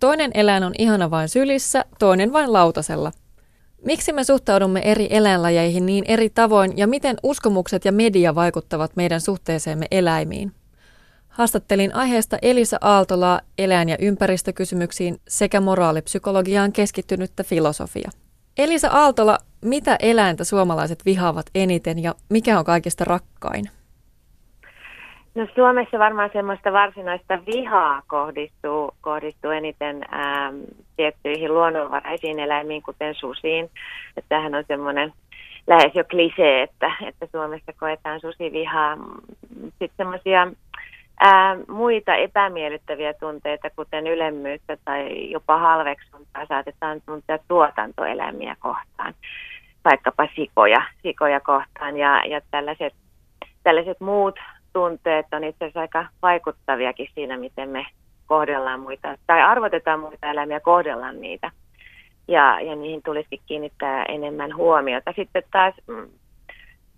Toinen eläin on ihana vain sylissä, toinen vain lautasella. Miksi me suhtaudumme eri eläinlajeihin niin eri tavoin ja miten uskomukset ja media vaikuttavat meidän suhteeseemme eläimiin? Haastattelin aiheesta Elisa Aaltolaa eläin- ja ympäristökysymyksiin sekä moraalipsykologiaan keskittynyttä filosofia. Elisa Aaltola, mitä eläintä suomalaiset vihaavat eniten ja mikä on kaikista rakkain? No Suomessa varmaan semmoista varsinaista vihaa kohdistuu, kohdistuu eniten ää, tiettyihin luonnonvaraisiin eläimiin, kuten susiin. Että tämähän on semmoinen lähes jo klisee, että, että Suomessa koetaan susivihaa. Sitten semmoisia muita epämiellyttäviä tunteita, kuten ylemmyyttä tai jopa halveksuntaa, saatetaan tuntea tuotantoeläimiä kohtaan, vaikkapa sikoja, sikoja kohtaan. Ja, ja tällaiset, tällaiset muut tunteet on itse asiassa aika vaikuttaviakin siinä, miten me kohdellaan muita, tai arvotetaan muita eläimiä, kohdellaan niitä. Ja, ja niihin tulisikin kiinnittää enemmän huomiota. Sitten taas mm,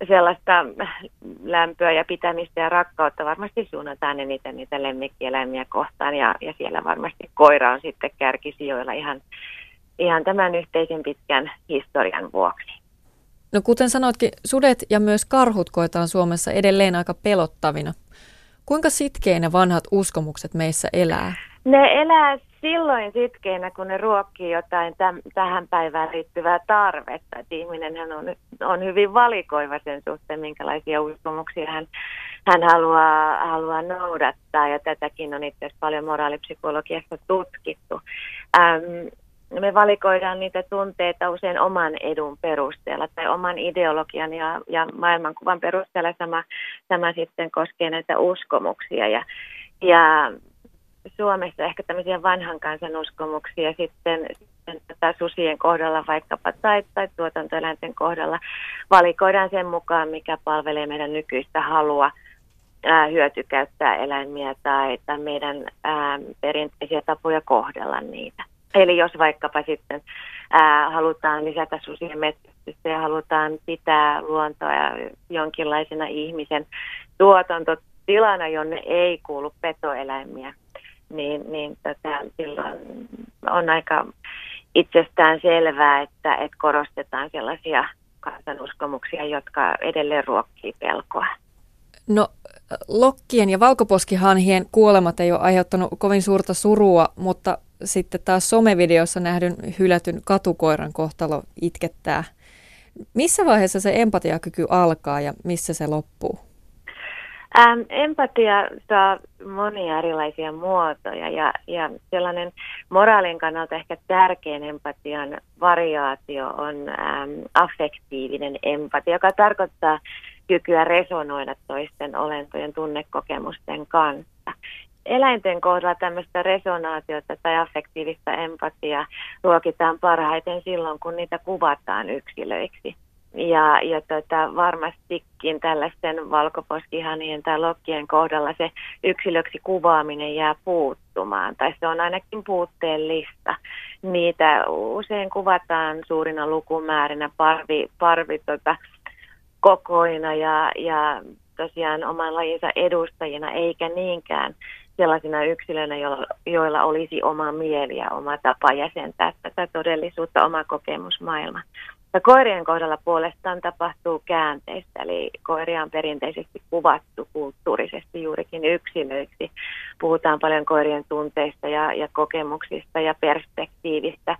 sellaista lämpöä ja pitämistä ja rakkautta varmasti suunnataan eniten niitä lemmikkieläimiä kohtaan ja, ja siellä varmasti koira on sitten kärkisijoilla ihan, ihan tämän yhteisen pitkän historian vuoksi. No kuten sanoitkin, sudet ja myös karhut koetaan Suomessa edelleen aika pelottavina. Kuinka sitkeen ne vanhat uskomukset meissä elää? Ne elää silloin sitkeinä, kun ne ruokkii jotain täm, tähän päivään liittyvää tarvetta. Et ihminenhän on, on hyvin valikoiva sen suhteen, minkälaisia uskomuksia hän, hän haluaa, haluaa noudattaa. Ja tätäkin on itse asiassa paljon moraalipsykologiassa tutkittu. Ähm, me valikoidaan niitä tunteita usein oman edun perusteella tai oman ideologian ja, ja maailmankuvan perusteella. Sama, sama sitten koskee näitä uskomuksia. Ja, ja Suomessa ehkä tämmöisiä vanhan kansan uskomuksia sitten, sitten tätä susien kohdalla vaikkapa tai, tai tuotantoeläinten kohdalla valikoidaan sen mukaan, mikä palvelee meidän nykyistä halua ää, hyötykäyttää eläimiä tai, tai meidän ää, perinteisiä tapoja kohdella niitä. Eli jos vaikkapa sitten ää, halutaan lisätä susien metsästystä ja halutaan pitää luontoa jonkinlaisena ihmisen tuotantotilana, jonne ei kuulu petoeläimiä, niin, niin tota, silloin on aika itsestään selvää, että, että korostetaan sellaisia kansanuskomuksia, jotka edelleen ruokkii pelkoa. No lokkien ja valkoposkihanhien kuolemat ei ole aiheuttanut kovin suurta surua, mutta sitten taas somevideossa nähdyn hylätyn katukoiran kohtalo itkettää. Missä vaiheessa se empatiakyky alkaa ja missä se loppuu? Ähm, empatia saa monia erilaisia muotoja ja, ja sellainen moraalin kannalta ehkä tärkein empatian variaatio on ähm, affektiivinen empatia, joka tarkoittaa kykyä resonoida toisten olentojen tunnekokemusten kanssa. Eläinten kohdalla tämmöistä resonaatiota tai affektiivista empatiaa ruokitaan parhaiten silloin, kun niitä kuvataan yksilöiksi. Ja, ja tota, varmastikin tällaisten valkoposkihanien tai lokkien kohdalla se yksilöksi kuvaaminen jää puuttumaan, tai se on ainakin puutteellista. Niitä usein kuvataan suurina lukumäärinä parvi, parvi tota, kokoina ja, ja tosiaan oman lajinsa edustajina, eikä niinkään sellaisina yksilöinä, joilla, joilla olisi oma mieli ja oma tapa jäsentää tätä todellisuutta, oma kokemusmaailma. Ja koirien kohdalla puolestaan tapahtuu käänteistä, eli koiria on perinteisesti kuvattu kulttuurisesti juurikin yksilöiksi. Puhutaan paljon koirien tunteista ja, ja kokemuksista ja perspektiivistä.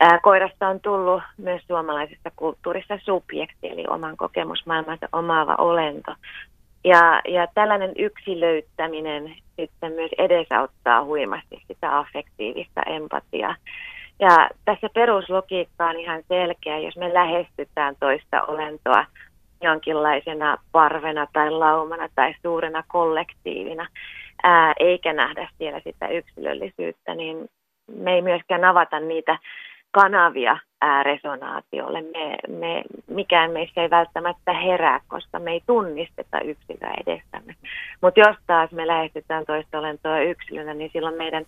Ää, koirasta on tullut myös suomalaisessa kulttuurissa subjekti, eli oman kokemusmaailmansa omaava olento. Ja, ja tällainen yksilöittäminen sitten myös edesauttaa huimasti sitä affektiivista empatiaa. Ja tässä peruslogiikka on ihan selkeä, jos me lähestytään toista olentoa jonkinlaisena parvena tai laumana tai suurena kollektiivina, ää, eikä nähdä siellä sitä yksilöllisyyttä, niin me ei myöskään avata niitä kanavia resonaatiolle. Me, me, mikään meistä ei välttämättä herää, koska me ei tunnisteta yksilöä edestämme. Mutta jos taas me lähestytään toista olentoa yksilönä, niin silloin meidän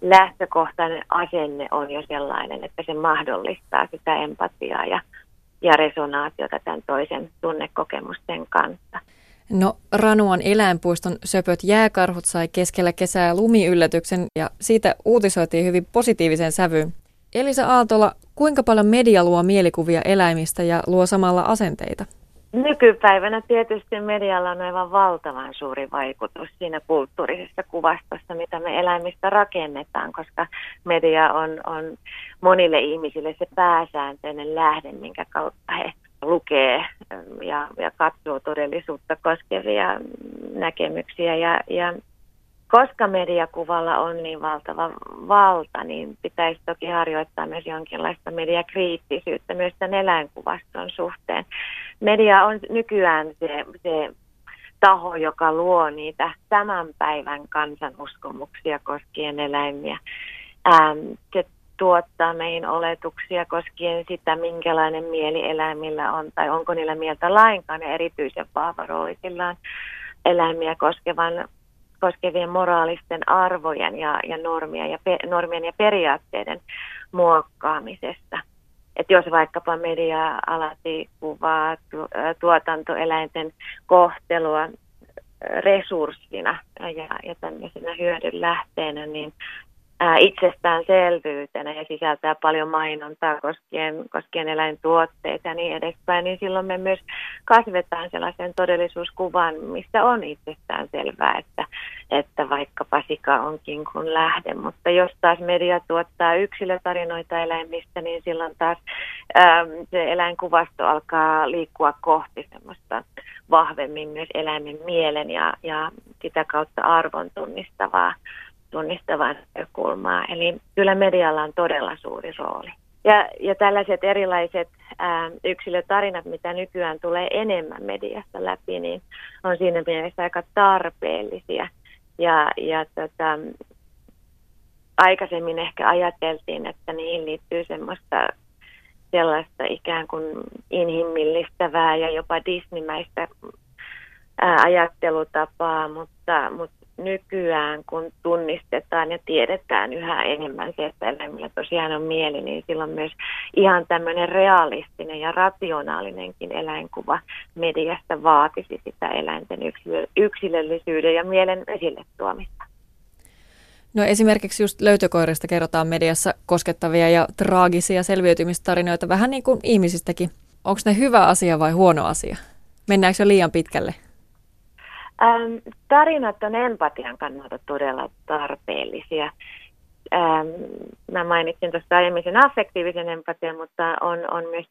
lähtökohtainen asenne on jo sellainen, että se mahdollistaa sitä empatiaa ja, ja resonaatiota tämän toisen tunnekokemusten kanssa. No Ranuan eläinpuiston söpöt jääkarhut sai keskellä kesää lumiyllätyksen ja siitä uutisoitiin hyvin positiivisen sävyyn. Elisa Aaltola, kuinka paljon media luo mielikuvia eläimistä ja luo samalla asenteita? Nykypäivänä tietysti medialla on aivan valtavan suuri vaikutus siinä kulttuurisessa kuvastossa, mitä me eläimistä rakennetaan, koska media on, on monille ihmisille se pääsääntöinen lähde, minkä kautta he lukee ja, ja katsoo todellisuutta koskevia näkemyksiä. Ja, ja koska mediakuvalla on niin valtava valta, niin pitäisi toki harjoittaa myös jonkinlaista mediakriittisyyttä myös tämän eläinkuvaston suhteen. Media on nykyään se, se taho, joka luo niitä tämän päivän kansanuskomuksia koskien eläimiä. Ähm, se tuottaa meihin oletuksia koskien sitä, minkälainen mieli eläimillä on, tai onko niillä mieltä lainkaan, ja erityisen vahva rooli sillä eläimiä koskevan, koskevien moraalisten arvojen ja, ja, normien, ja pe, normien ja periaatteiden muokkaamisessa. Et jos vaikkapa media alati kuvaa tu, tuotantoeläinten kohtelua resurssina ja, ja tämmöisenä hyödyn lähteenä, niin itsestäänselvyytenä ja sisältää paljon mainontaa koskien, koskien eläintuotteita ja niin edespäin, niin silloin me myös kasvetaan sellaisen todellisuuskuvan, missä on itsestään selvää, että, että vaikkapa sika onkin kuin lähde. Mutta jos taas media tuottaa yksilötarinoita eläimistä, niin silloin taas äm, se eläinkuvasto alkaa liikkua kohti semmoista vahvemmin myös eläimen mielen ja, ja sitä kautta arvon tunnistavaa tunnistavaa näkökulmaa. Eli kyllä medialla on todella suuri rooli. Ja, ja tällaiset erilaiset ää, yksilötarinat, mitä nykyään tulee enemmän mediasta läpi, niin on siinä mielessä aika tarpeellisia. Ja, ja tota, aikaisemmin ehkä ajateltiin, että niihin liittyy semmoista sellaista ikään kuin inhimillistävää ja jopa disnimäistä ajattelutapaa, mutta, mutta nykyään, kun tunnistetaan ja tiedetään yhä enemmän se, että eläimillä tosiaan on mieli, niin silloin myös ihan tämmöinen realistinen ja rationaalinenkin eläinkuva mediasta vaatisi sitä eläinten yksilöllisyyden ja mielen esille tuomista. No esimerkiksi just löytökoirista kerrotaan mediassa koskettavia ja traagisia selviytymistarinoita, vähän niin kuin ihmisistäkin. Onko ne hyvä asia vai huono asia? Mennäänkö jo liian pitkälle? Ähm, tarinat on empatian kannalta todella tarpeellisia. Ähm, mä mainitsin tuossa aiemmin sen affektiivisen empatian, mutta on, on myös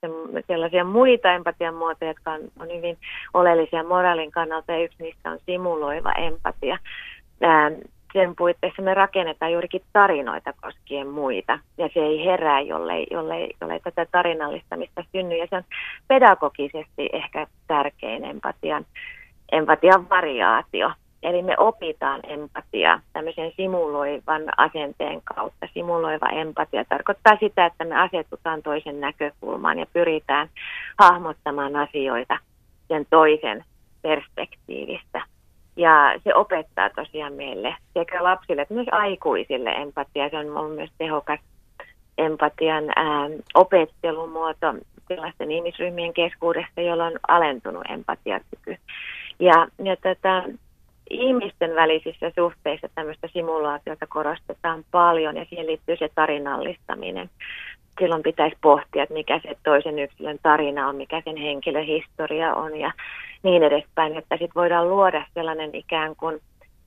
sellaisia muita empatian muotoja, jotka on, on hyvin oleellisia moraalin kannalta, ja yksi niistä on simuloiva empatia. Ähm, sen puitteissa me rakennetaan juurikin tarinoita koskien muita, ja se ei herää, jollei, jollei, jollei tätä tarinallistamista synny, ja se on pedagogisesti ehkä tärkein empatian empatian variaatio. Eli me opitaan empatia tämmöisen simuloivan asenteen kautta. Simuloiva empatia tarkoittaa sitä, että me asetutaan toisen näkökulmaan ja pyritään hahmottamaan asioita sen toisen perspektiivistä. Ja se opettaa tosiaan meille sekä lapsille että myös aikuisille empatia. Se on ollut myös tehokas empatian ää, opettelumuoto sellaisten ihmisryhmien keskuudessa, joilla on alentunut empatiakyky. Ja, ja tätä, ihmisten välisissä suhteissa tämmöistä simulaatiota korostetaan paljon ja siihen liittyy se tarinallistaminen. Silloin pitäisi pohtia, että mikä se toisen yksilön tarina on, mikä sen henkilöhistoria on ja niin edespäin, että sitten voidaan luoda sellainen ikään kuin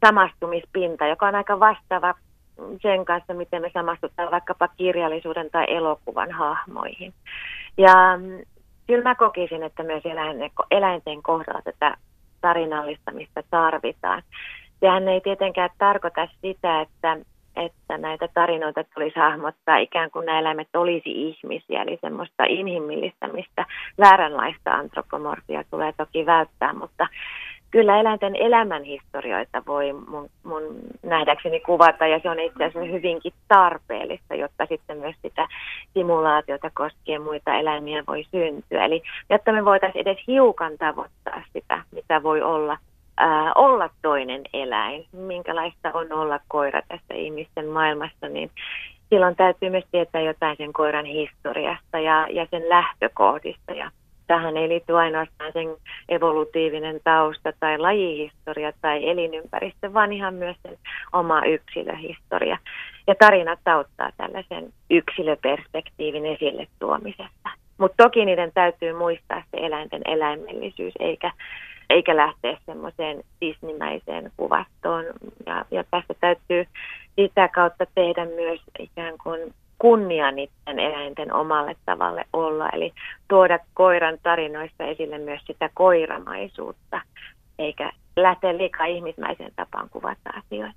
samastumispinta, joka on aika vastaava sen kanssa, miten me samastutaan vaikkapa kirjallisuuden tai elokuvan hahmoihin. Ja mm, kyllä mä kokisin, että myös eläinten kohdalla tätä tarinallistamista tarvitaan. Sehän ei tietenkään tarkoita sitä, että, että näitä tarinoita tulisi hahmottaa ikään kuin nämä eläimet olisi ihmisiä, eli semmoista inhimillistämistä, vääränlaista antropomorfia tulee toki välttää, mutta kyllä eläinten elämän historioita voi mun, mun nähdäkseni kuvata ja se on itse asiassa hyvinkin tarpeellista, jotta sitten myös sitä simulaatiota koskien muita eläimiä voi syntyä. Eli jotta me voitaisiin edes hiukan tavoittaa sitä, mitä voi olla ää, olla toinen eläin, minkälaista on olla koira tässä ihmisten maailmassa, niin silloin täytyy myös tietää jotain sen koiran historiasta ja, ja sen lähtökohdista ja tähän ei liity ainoastaan sen evolutiivinen tausta tai lajihistoria tai elinympäristö, vaan ihan myös sen oma yksilöhistoria. Ja tarinat auttaa tällaisen yksilöperspektiivin esille tuomisesta. Mutta toki niiden täytyy muistaa se eläinten eläimellisyys, eikä, eikä lähteä semmoiseen disnimäiseen kuvastoon. Ja, ja tässä täytyy sitä kautta tehdä myös ikään kuin kunnia niiden eläinten omalle tavalle olla. Eli tuoda koiran tarinoissa esille myös sitä koiramaisuutta, eikä lähteä liikaa ihmismäiseen tapaan kuvata asioita.